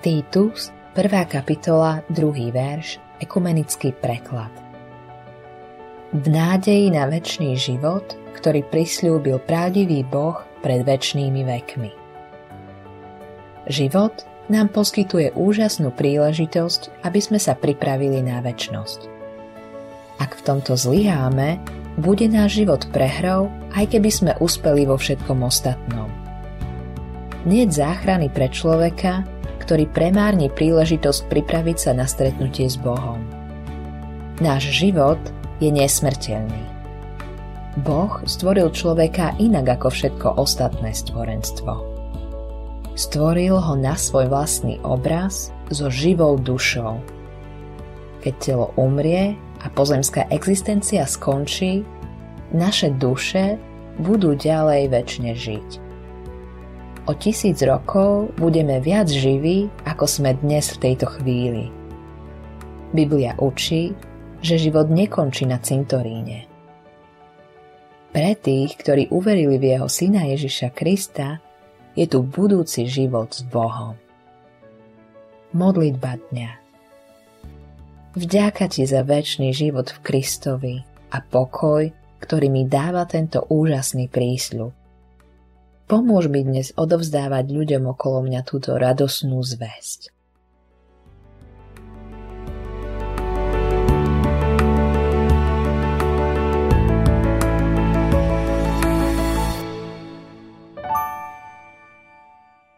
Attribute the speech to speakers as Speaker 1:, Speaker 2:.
Speaker 1: Titus, 1. kapitola, 2. verš, ekumenický preklad. V nádeji na väčší život, ktorý prislúbil pravdivý Boh pred väčšnými vekmi. Život nám poskytuje úžasnú príležitosť, aby sme sa pripravili na väčnosť. Ak v tomto zlyháme, bude náš život prehrou, aj keby sme uspeli vo všetkom ostatnom. Nie záchrany pre človeka, ktorý premárni príležitosť pripraviť sa na stretnutie s Bohom. Náš život je nesmrteľný. Boh stvoril človeka inak ako všetko ostatné stvorenstvo. Stvoril ho na svoj vlastný obraz so živou dušou. Keď telo umrie a pozemská existencia skončí, naše duše budú ďalej väčšine žiť o tisíc rokov budeme viac živí, ako sme dnes v tejto chvíli. Biblia učí, že život nekončí na cintoríne. Pre tých, ktorí uverili v jeho syna Ježiša Krista, je tu budúci život s Bohom. Modlitba dňa Vďaka ti za väčší život v Kristovi a pokoj, ktorý mi dáva tento úžasný prísľub. Pomôž mi dnes odovzdávať ľuďom okolo mňa túto radosnú zväzť.